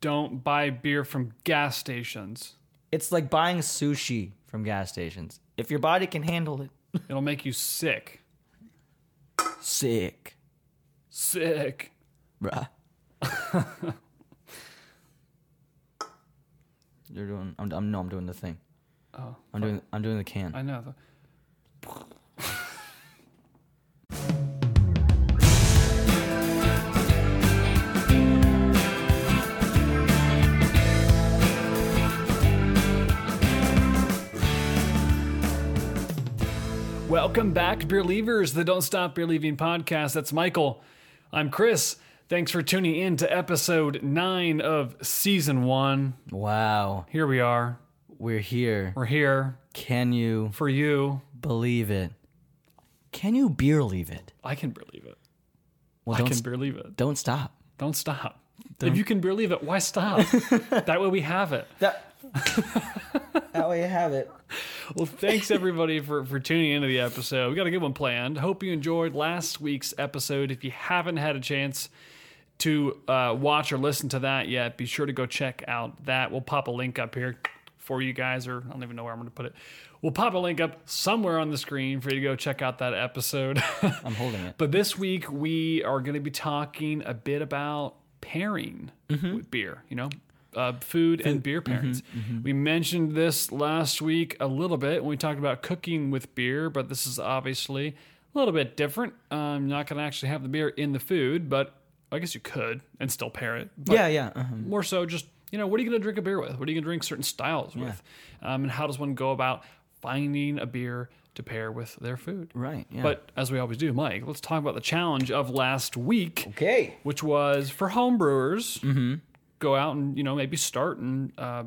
don't buy beer from gas stations. It's like buying sushi from gas stations. If your body can handle it, It'll make you sick. sick, Sick. bruh. You're doing. I'm, I'm. No, I'm doing the thing. Oh, I'm doing. I'm doing the can. I know. Welcome back to Beer Leavers, the Don't Stop Beer Leaving podcast. That's Michael. I'm Chris. Thanks for tuning in to episode nine of season one. Wow, Here we are. we're here. We're here Can you for you. believe it? Can you beer leave it? I can believe it. Well, I don't can s- believe it. don't stop. Don't stop. If you can believe it, why stop? that way we have it. That. that way you have it. Well, thanks everybody for, for tuning into the episode. We got a good one planned. Hope you enjoyed last week's episode. If you haven't had a chance to uh, watch or listen to that yet, be sure to go check out that. We'll pop a link up here for you guys, or I don't even know where I'm going to put it. We'll pop a link up somewhere on the screen for you to go check out that episode. I'm holding it. But this week we are going to be talking a bit about pairing with beer. You know, uh, food, and beer pairings. We mentioned this last week a little bit when we talked about cooking with beer, but this is obviously a little bit different. I'm not going to actually have the beer in the food, but I guess you could and still pair it. But Yeah, yeah. uh-huh. more so just you know what are you going to drink a beer with what are you going to drink certain styles with um, and how does one go about finding a beer to pair with their food Right. Yeah. but as we always do mike let's talk about the challenge of last week okay. which was for home brewers go out and you know maybe start and uh,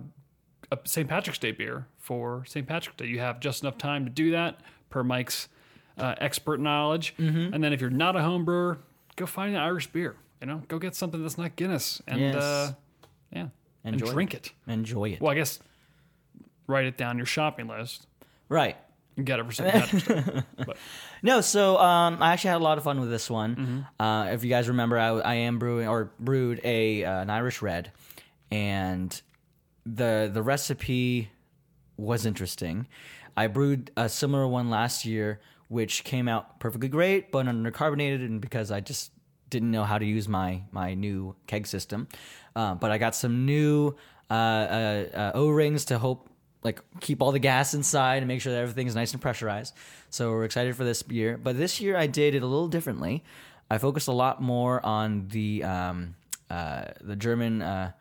a st patrick's day beer for st patrick's day you have just enough time to do that per mike's uh, expert knowledge and then if you're not a home brewer go find an irish beer you know go get something that's not guinness and Yes. uh, yeah Enjoy and drink it. Enjoy it. Well, I guess write it down your shopping list Right. And get it for St. Patrick's Day. No, so um, I actually had a lot of fun with this one. Mm-hmm. Uh, if you guys remember, I, I am brewing or brewed a uh, an Irish red, and the the recipe was interesting. I brewed a similar one last year, which came out perfectly great, but undercarbonated, and because I just didn't know how to use my my new keg system, uh, but I got some new uh, uh, uh, O rings to hope like keep all the gas inside and make sure that everything's nice and pressurized. So we're excited for this year. But this year I did it a little differently. I focused a lot more on the um, uh, the German uh,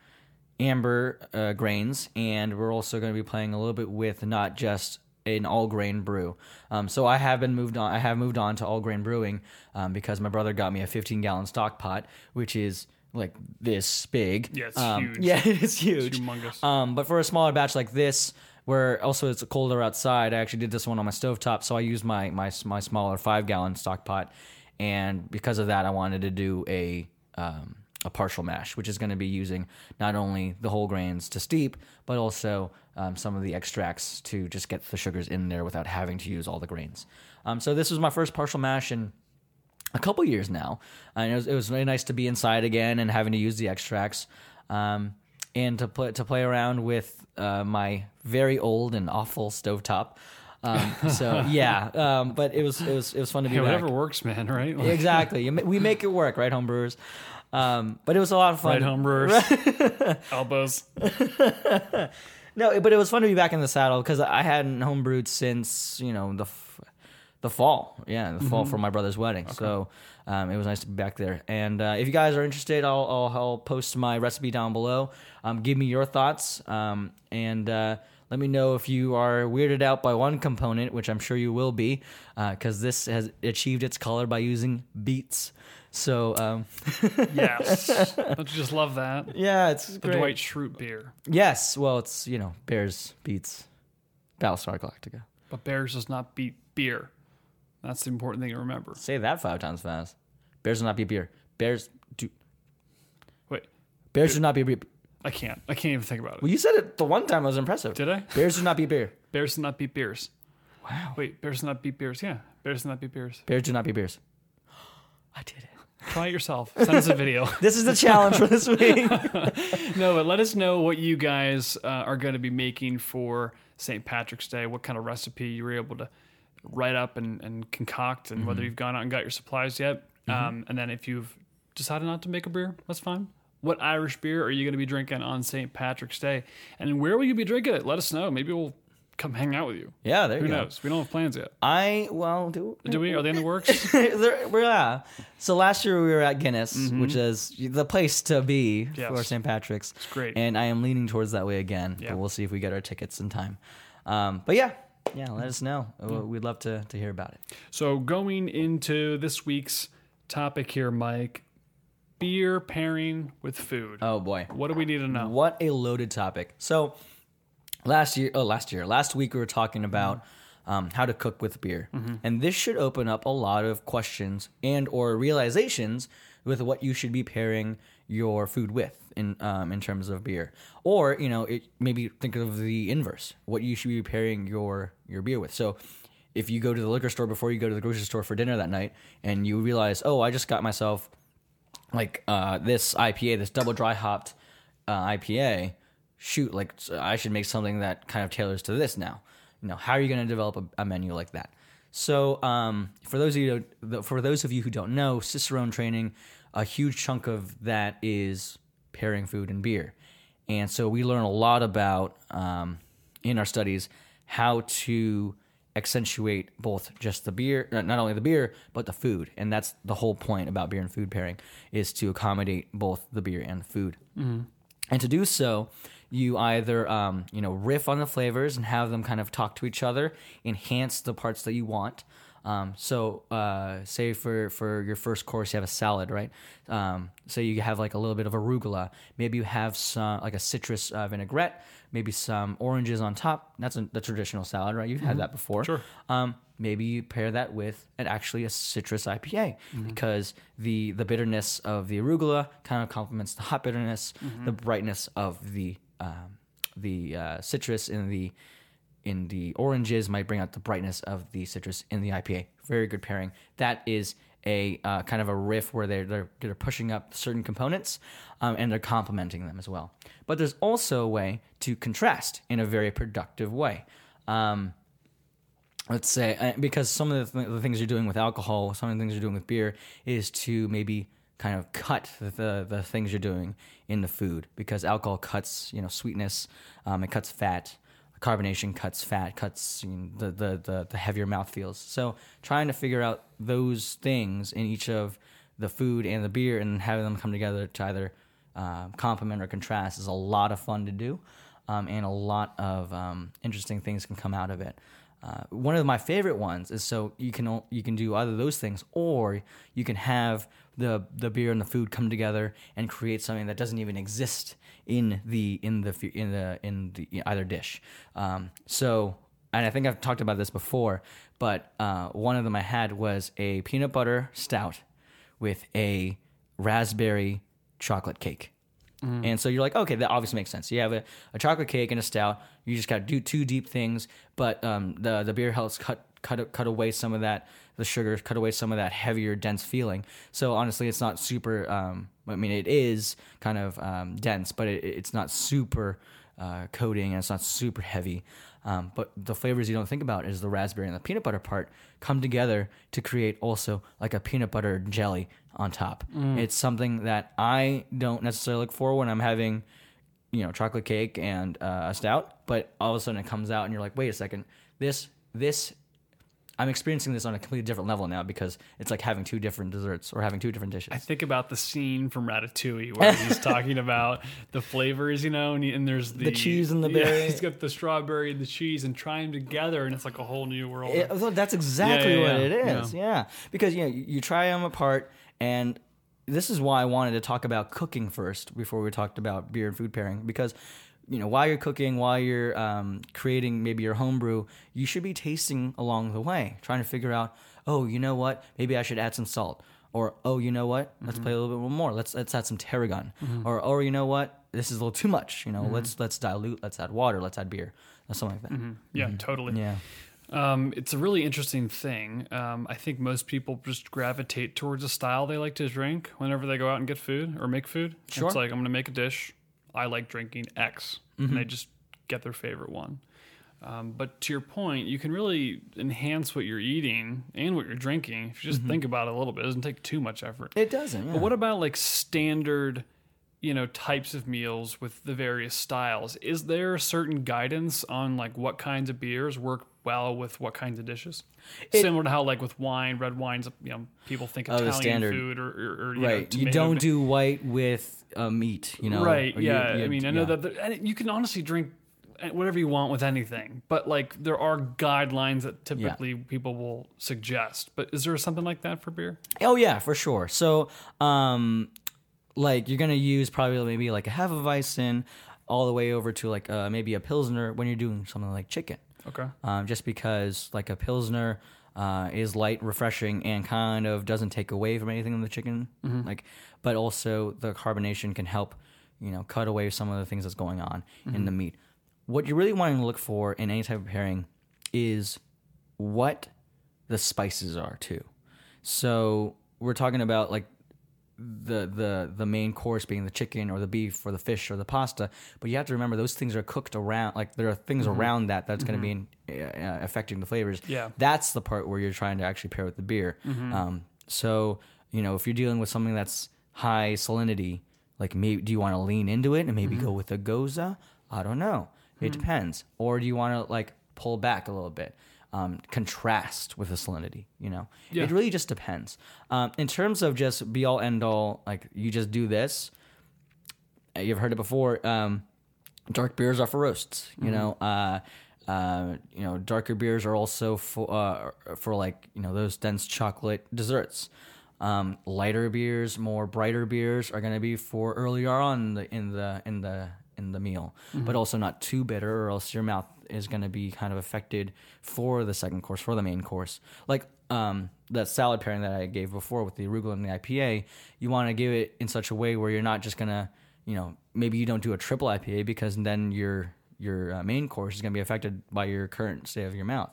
amber uh, grains, and we're also going to be playing a little bit with not just an all grain brew. Um, so I have been moved on. I have moved on to all grain brewing um, because my brother got me a 15 gallon stock pot, which is like this big. Yeah, it's Um, huge. Yeah, it's huge. humongous. Um, but for a smaller batch like this, where also it's colder outside, I actually did this one on my stovetop, so I used my my my smaller five gallon stock pot, and because of that, I wanted to do a um, a partial mash, which is going to be using not only the whole grains to steep, but also um, some of the extracts to just get the sugars in there without having to use all the grains. Um, so this was my first partial mash, and a couple years now. And it was, it was really nice to be inside again and having to use the extracts, um, and to play to play around with uh, my very old and awful stovetop. Um, so yeah, um, but it was it was it was fun to be hey, back. whatever works, man, right? Like, Exactly, You we make it work, right, homebrewers? Um, but it was a lot of fun. right, homebrewers. Elbows. No, but it was fun to be back in the saddle because I hadn't homebrewed since you know the f- the fall. Yeah, the fall for my brother's wedding. So um, it was nice to be back there. And uh, if you guys are interested, I'll, I'll, I'll post my recipe down below. Um, give me your thoughts um, and. Uh, let me know if you are weirded out by one component, which I'm sure you will be, because this has achieved its color by using beets. So, um, Yes. Don't you just love that? yeah, it's The great. Dwight Schrute beer. Yes, well, it's you know Bears beats Battlestar Galactica. But Bears does not beat beer. That's the important thing to remember. Say that five times fast. Bears do not beat beer. Bears do. Wait, Bears do not beat beer. I can't. I can't even think about it. Well, you said it the one time. It was impressive. Did I? Bears do not beat beer. Bears do not beat beers. Wow. Wait, Bears do not beat beers. Yeah, Bears do not beat beers. Bears do not beat beers. I did it. Try it yourself. Send us a video. This is the challenge for this week. no, but let us know what you guys uh, are going to be making for St. Patrick's Day. What kind of recipe you were able to write up and, and concoct, and whether you've gone out and got your supplies yet. Um, and then if you've decided not to make a beer, that's fine. What Irish beer are you going to be drinking on St. Patrick's Day? And where will you be drinking it? Let us know. Maybe we'll come hang out with you. yeah, there Who you go. knows? We don't have plans yet. I well do. Do we? Are they in the works? Yeah. So last year we were at Guinness, which is the place to be for Mm-hmm. St. Patrick's. It's great. And I am leaning towards that way again. Yeah. But we'll see if we get our tickets in time. Um, but yeah, yeah, let us know. Uh, We'd love to, to hear about it. So going into this week's topic here, Mike, beer pairing with food. Oh boy. What do we need to know? What a loaded topic. So last year, oh, last year, last week we were talking about um, how to cook with beer, and this should open up a lot of questions and or realizations with what you should be pairing your food with in um, in terms of beer, or you know, it, maybe think of the inverse, what you should be pairing your your beer with. So. If you go to the liquor store before you go to the grocery store for dinner that night, and you realize, oh, I just got myself like uh, this IPA, this double dry hopped uh, IPA, shoot, like I should make something that kind of tailors to this now. You know, how are you going to develop a, a menu like that? So, um, for those of you for those of you who don't know, Cicerone training, a huge chunk of that is pairing food and beer, and so we learn a lot about um, in our studies how to accentuate both just the beer, uh, not only the beer, but the food. And that's the whole point about beer and food pairing is to accommodate both the beer and the food. And to do so, you either um, you know riff on the flavors and have them kind of talk to each other, enhance the parts that you want. Um, so, uh, say for for your first course, you have a salad, right? Um, so you have like a little bit of arugula. Maybe you have some like a citrus uh, vinaigrette. Maybe some oranges on top. That's a, the traditional salad, right? You've had that before. Sure. Um, maybe you pair that with an actually a citrus IPA because the the bitterness of the arugula kind of complements the hot bitterness, the brightness of the um, the uh, citrus in the in the oranges might bring out the brightness of the citrus in the IPA. Very good pairing. That is a uh, kind of a riff where they're they're, they're pushing up certain components um, and they're complementing them as well. But there's also a way to contrast in a very productive way. Um, let's say uh, because some of the, th- the things you're doing with alcohol some of the things you're doing with beer is to maybe kind of cut the the things you're doing in the food because alcohol cuts you know sweetness um, it cuts fat carbonation cuts fat cuts you know, the, the the the heavier mouth feels. So trying to figure out those things in each of the food and the beer and having them come together to either uh, complement or contrast is a lot of fun to do um, and a lot of um, interesting things can come out of it. Uh, one of my favorite ones is so you can you can do either those things or you can have the the beer and the food come together and create something that doesn't even exist in the in the in the in the either dish. Um, so and I think I've talked about this before, but uh, one of them I had was a peanut butter stout with a raspberry chocolate cake. And so you're like, okay, that obviously makes sense. You have a, a chocolate cake and a stout. You just got to do two deep things, but um, the the beer helps cut cut cut away some of that the sugar, cut away some of that heavier, dense feeling. So honestly, it's not super. Um, I mean, it is kind of um, dense, but it, it's not super uh, coating and it's not super heavy. Um, but the flavors you don't think about is the raspberry and the peanut butter part come together to create also like a peanut butter jelly on top. It's something that I don't necessarily look for when I'm having, you know, chocolate cake and uh, a stout. But all of a sudden it comes out and you're like, wait a second, this this I'm experiencing this on a completely different level now because it's like having two different desserts or having two different dishes. I think about the scene from Ratatouille where he's talking about the flavors, you know, and, he, and there's the, cheese and the yeah, berry. He's got the strawberry and the cheese and try them together, and it's like a whole new world. It- that's exactly Yeah, yeah, what yeah. it is. Yeah. Because you know, you try them apart and this is why I wanted to talk about cooking first before we talked about beer and food pairing because you know, while you're cooking, while you're um, creating maybe your homebrew, you should be tasting along the way, trying to figure out, oh, you know what? Maybe I should add some salt. Or oh, you know what? Let's Mm-hmm. play a little bit more. Let's let's add some tarragon. Or or you know what? This is a little too much. You know, Mm-hmm. let's let's dilute. Let's add water. Let's add beer. Or something like that. yeah, totally. Yeah. Um, it's a really interesting thing. Um, I think most people just gravitate towards a style they like to drink whenever they go out and get food or make food. Sure. It's like I'm going to make a dish. I like drinking X, and they just get their favorite one. Um, but to your point, you can really enhance what you're eating and what you're drinking if you just think about it a little bit. It doesn't take too much effort. It doesn't. Yeah. But what about like standard, you know, types of meals with the various styles? Is there certain guidance on like what kinds of beers work well with what kinds of dishes? Similar to how like with wine, red wines, you know, people think Italian standard. food or, or, or you right. Know, you don't do white with uh, meat. You know. right. or yeah. you- I mean, I know yeah. that the, and you can honestly drink whatever you want with anything, but like there are guidelines that typically people will suggest. But is there something like that for beer? Oh yeah, for sure. So, um, like you're gonna use probably maybe like a half a Hefeweizen all the way over to like uh, maybe a Pilsner when you're doing something like chicken. Okay. Um, just because like a Pilsner uh, is light, refreshing, and kind of doesn't take away from anything in the chicken. Like, but also the carbonation can help, you know, cut away some of the things that's going on in the meat. What you're really wanting to look for in any type of pairing is what the spices are too. So we're talking about like the the the main course being the chicken or the beef or the fish or the pasta, but you have to remember those things are cooked around. Like there are things mm-hmm. around that that's going to be mm-hmm. in, uh, affecting the flavors. Yeah. that's the part where you're trying to actually pair with the beer. Mm-hmm. Um, so you know if you're dealing with something that's high salinity, like maybe do you want to lean into it and maybe go with a Gose? I don't know. It depends. Or do you want to like pull back a little bit? Um, contrast with the salinity, you know. Yeah. It really just depends. Um, in terms of just be all end all, like you just do this. uh, You've heard it before. Um, dark beers are for roasts. You know, uh, uh, you know, darker beers are also for uh, for like you know those dense chocolate desserts. Um, lighter beers, more brighter beers are going to be for earlier on in the in the in the in the meal, but also not too bitter, or else your mouth is going to be kind of affected for the second course, for the main course. Like um, that salad pairing that I gave before with the arugula and the IPA, you want to give it in such a way where you're not just gonna, you know, maybe you don't do a triple IPA because then your your uh, main course is gonna be affected by your current state of your mouth,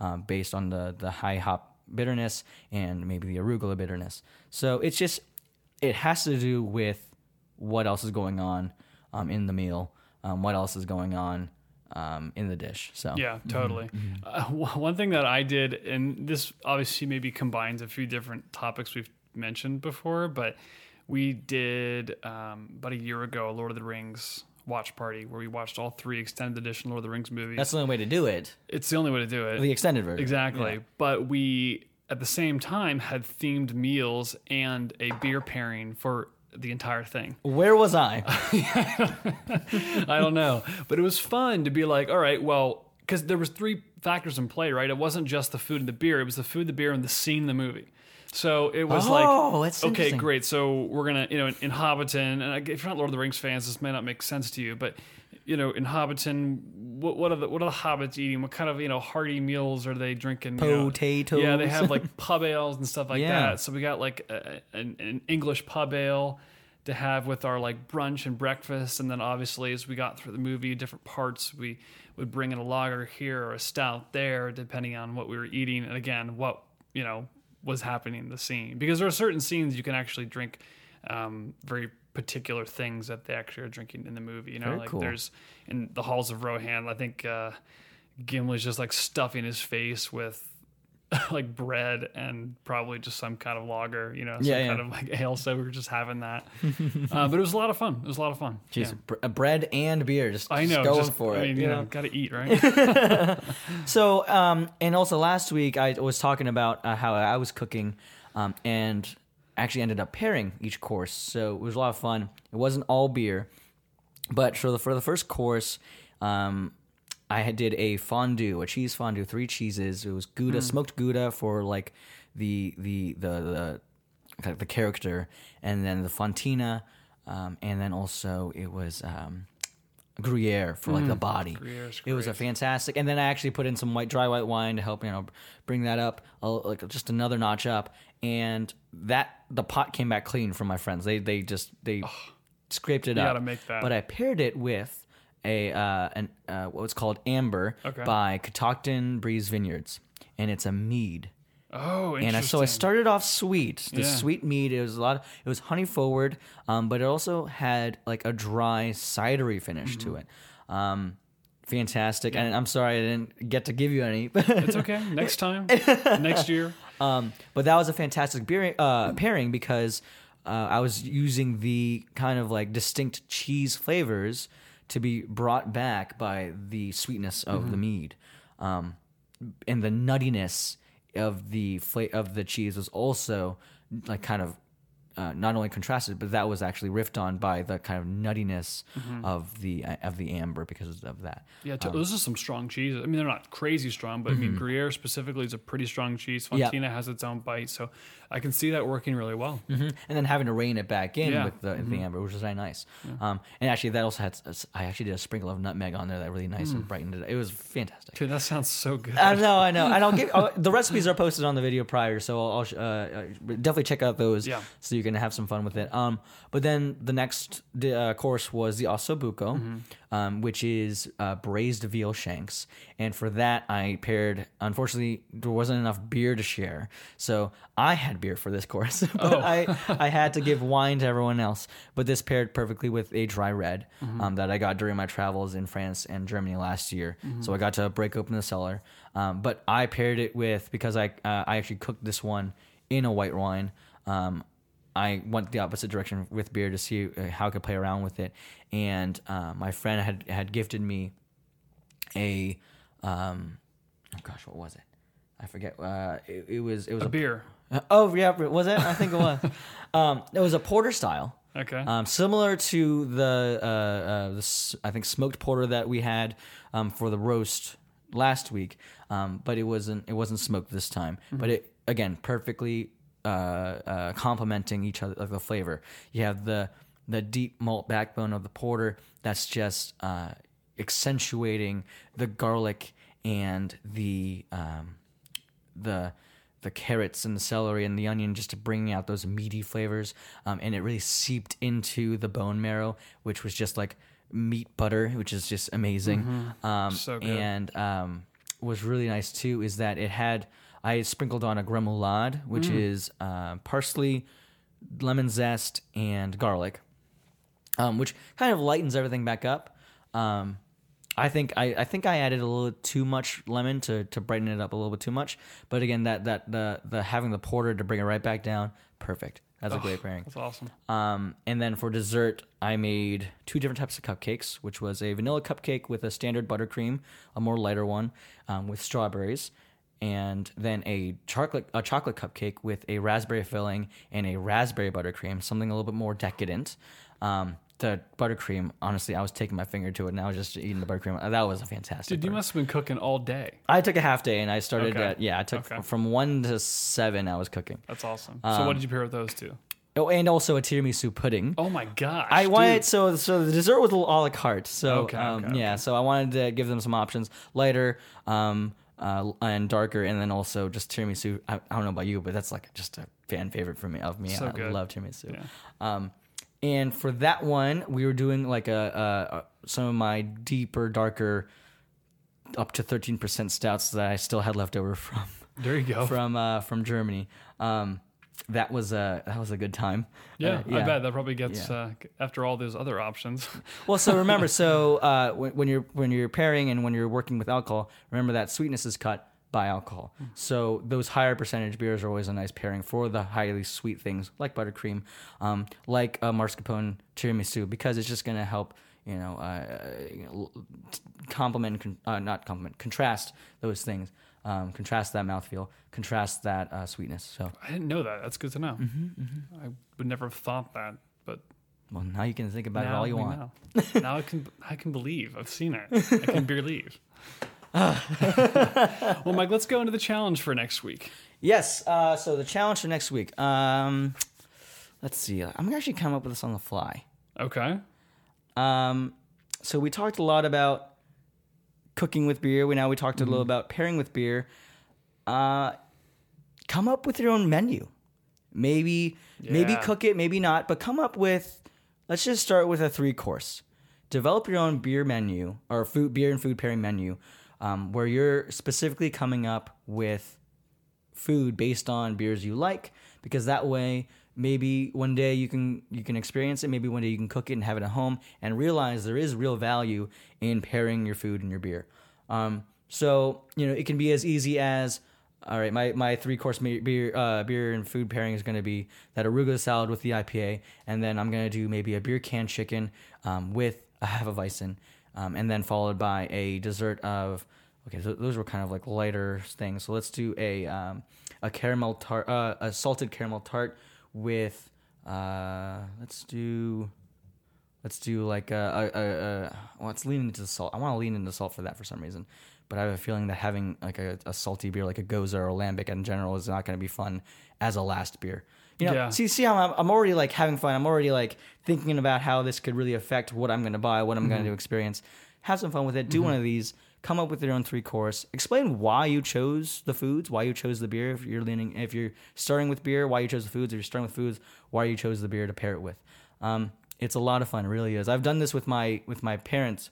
um, based on the the high hop bitterness and maybe the arugula bitterness. So it's just it has to do with what else is going on um, in the meal, um, what else is going on um, in the dish. So Yeah, totally. Uh, w- one thing that I did, and this obviously maybe combines a few different topics we've mentioned before, but we did um, about a year ago a Lord of the Rings watch party where we watched all three extended edition Lord of the Rings movies. that's the only way to do it. it's the only way to do it. The extended version. Exactly. Yeah. But we, at the same time, had themed meals and a beer pairing for the entire thing. Where was I? I don't know, but it was fun to be like, all right, well, because there was three factors in play, right? It wasn't just the food and the beer; it was the food, the beer, and the scene in the movie. So it was Oh, like, that's okay, great. So we're gonna, you know, in, in Hobbiton, and if you're not Lord of the Rings fans, this may not make sense to you, but you know, in Hobbiton, what, what are the what are the hobbits eating? What kind of you know hearty meals are they drinking? you know? Yeah, they have like pub ales and stuff like Yeah. that. So we got like a, an, an English pub ale to have with our like brunch and breakfast, and then obviously as we got through the movie, different parts we would bring in a lager here or a stout there, depending on what we were eating, and again what you know was happening in the scene. Because there are certain scenes you can actually drink um, very particular things that they actually are drinking in the movie. You know, Very like cool. there's in the halls of Rohan, I think uh, Gimli's just like stuffing his face with like bread and probably just some kind of lager, you know, some Yeah, yeah. kind of like ale. So we were just having that. uh, but it was a lot of fun. It was a lot of fun. Jeez, Yeah. br- uh, bread and beer. Just, I just know. going just, for I it. mean, you you know? know, got to eat, right? So, um, and also last week I was talking about uh, how I was cooking, um, and actually ended up pairing each course. So it was a lot of fun. It wasn't all beer, but for the for the first course, um, I had did a fondue, a cheese fondue, three cheeses. It was Gouda, smoked Gouda for like the the the the the character, and then the Fontina, um, and then also it was. Um, Gruyere for like the body. Gruyère's It was a great. fantastic, and then I actually put in some white dry white wine to help you know bring that up a, like just another notch up. And that the pot came back clean from my friends. They they just they scraped it You up. gotta make that. But I paired it with a uh, an uh, what's called Amber Okay. by Catoctin Breeze Vineyards, and it's a mead. Oh, And I, so I started off sweet, the Yeah. sweet mead. It was a lot. it was honey forward, um, but it also had like a dry cidery finish to Mm-hmm. it. Um, fantastic. And I'm sorry I didn't get to give you any. It's okay. Next time, next year. Um, but that was a fantastic beer, uh, pairing because uh, I was using the kind of like distinct cheese flavors to be brought back by the sweetness of the mead, um, and the nuttiness of the fla- of the cheese was also like kind of. Uh, not only contrasted, but that was actually riffed on by the kind of nuttiness of the of the amber because of that. Yeah, t- those are some strong cheeses. I mean, they're not crazy strong, but I mean, Gruyere specifically is a pretty strong cheese. Yeah. Fontina has its own bite, so I can see that working really well. hmm and then having to rein it back in Yeah. with the, the amber, which was very nice. Um, and actually, that also had I actually did a sprinkle of nutmeg on there that really nice and brightened it. It was fantastic. Dude, that sounds so good. I know, I know. I don't give uh, the recipes are posted on the video prior, so I'll, I'll uh, uh, definitely check out those. Yeah. so you can have some fun with it. Um, but then the next uh, course was the ossobuco, um, which is uh, braised veal shanks, and for that I paired. Unfortunately, there wasn't enough beer to share, so I had beer for this course, but I I had to give wine to everyone else. But this paired perfectly with a dry red um, that I got during my travels in France and Germany last year. So I got to break open the cellar. Um, but I paired it with because I uh, I actually cooked this one in a white wine. Um, I went the opposite direction with beer to see uh, how I could play around with it. And uh, my friend had had gifted me a um, oh gosh, what was it? I forget. Uh, it, it was it was a beer. uh, Oh yeah, was it? I think it was. um, it was a porter style, Okay. um, similar to the uh, uh, the I think smoked porter that we had um, for the roast last week, um, but it wasn't it wasn't smoked this time. But it again perfectly uh, uh, complementing each other like the flavor. You have the the deep malt backbone of the porter that's just uh, accentuating the garlic and the um, the the carrots and the celery and the onion just to bring out those meaty flavors. Um, and it really seeped into the bone marrow which was just like meat butter which is just amazing. Um, So and um, was really nice too is that it had i sprinkled on a remoulade which is uh, parsley lemon zest and garlic um, which kind of lightens everything back up. Um, I think I, I think I added a little too much lemon to, to brighten it up a little bit too much. But again, that that the the having the porter to bring it right back down, perfect. That's a great pairing. That's awesome. Um, and then for dessert, I made two different types of cupcakes, which was a vanilla cupcake with a standard buttercream, a more lighter one um, with strawberries, and then a chocolate a chocolate cupcake with a raspberry filling and a raspberry buttercream, something a little bit more decadent. Um, the buttercream, honestly, I was taking my finger to it, and I was just eating the buttercream. That was a fantastic. Dude, you must have been cooking all day. I took a half day, and I started. Okay. At, yeah, I took Okay. from one to seven. I was cooking. That's awesome. Um, so what did you pair with those two? Oh, and also a tiramisu pudding. Oh my gosh. I dude. wanted so so the dessert was a little a la carte. So Okay, um, yeah, so I wanted to give them some options, lighter um, uh, and darker, and then also just tiramisu. I, I don't know about you, but that's like just a fan favorite for me of me. So I good. love tiramisu. Yeah. Um, and for that one, we were doing like a, a, some of my deeper, darker, up to thirteen percent stouts that I still had left over from There you go. from uh, from Germany. Um, that was a that was a good time. yeah, Uh, I bet that probably gets Yeah. uh, after all those other options. Well, so remember, so uh, when, when you're when you're pairing and when you're working with alcohol, remember that sweetness is cut by alcohol. So those higher percentage beers are always a nice pairing for the highly sweet things like buttercream, um, like a mascarpone tiramisu, because it's just going to help you know, uh, you know, complement, con- uh, not complement, contrast those things, um, contrast that mouthfeel, contrast that uh, sweetness. So, I didn't know that. That's good to know. Mm-hmm, I would never have thought that, but well, now you can think about it all you want. now I can I can believe. I've seen it. I can believe. well, Mike, let's go into the challenge for next week. Yes. Uh, so the challenge for next week. Um, let's see. I'm gonna actually come up with this on the fly. Okay. Um, so we talked a lot about cooking with beer. We now we talked a little about pairing with beer. Uh, come up with your own menu. Maybe maybe Yeah. cook it, maybe not, but come up with. Let's just start with a three course. develop your own beer menu or food beer and food pairing menu, um, where you're specifically coming up with food based on beers you like, because that way maybe one day you can you can experience it. Maybe one day you can cook it and have it at home and realize there is real value in pairing your food and your beer. Um, so you know it can be as easy as all right my, my three course beer uh, beer and food pairing is going to be that arugula salad with the ipa and then i'm going to do maybe a beer can chicken um, with a half hefeweizen um, and then followed by a dessert of okay so those were kind of like lighter things. So let's do a um, a caramel tart uh, a salted caramel tart with uh, let's do let's do like a, a, a, a well, let's lean into the salt. I want to lean into salt for that for some reason, but I have a feeling that having like a, a salty beer like a Gose or Lambic in general is not going to be fun as a last beer. You know, yeah. see, see how I'm, I'm already like having fun. I'm already like thinking about how this could really affect what I'm going to buy, what I'm mm-hmm. going to experience. Have some fun with it. Do mm-hmm. one of these come up with your own three course. Explain why you chose the foods, why you chose the beer. If you're leaning, if you're starting with beer, why you chose the foods. If you're starting with foods, why you chose the beer to pair it with. Um, it's a lot of fun, it really is. I've done this with my with my parents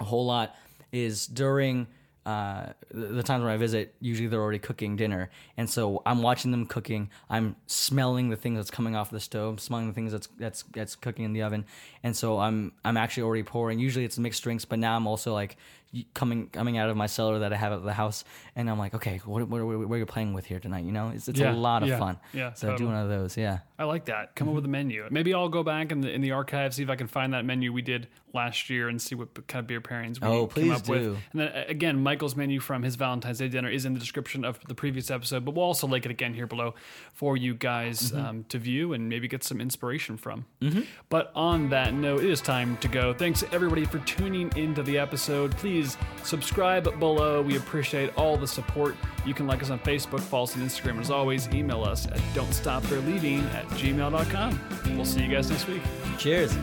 a whole lot. Is during uh, the times when I visit, usually they're already cooking dinner, and so I'm watching them cooking. I'm smelling the things that's coming off the stove, smelling the things that's that's that's cooking in the oven, and so I'm I'm actually already pouring. Usually it's mixed drinks, but now I'm also like coming coming out of my cellar that I have at the house, and I'm like, okay, what what, what, what are you playing with here tonight? You know, it's it's yeah, a lot of yeah, fun. Yeah, so totally. do one of those. Yeah, I like that. Come mm-hmm. up with a menu. Maybe I'll go back in the in the archive see if I can find that menu we did last year and see what kind of beer pairings we oh, came up do. with. And then again, Michael's menu from his Valentine's Day dinner is in the description of the previous episode, but we'll also link it again here below for you guys mm-hmm. um, to view and maybe get some inspiration from. Mm-hmm. But on that note, it is time to go. Thanks everybody for tuning into the episode. Please subscribe below. We appreciate all the support. You can like us on Facebook, follow us on Instagram. As always, email us at don't at gmail.com. We'll see you guys next week. Cheers.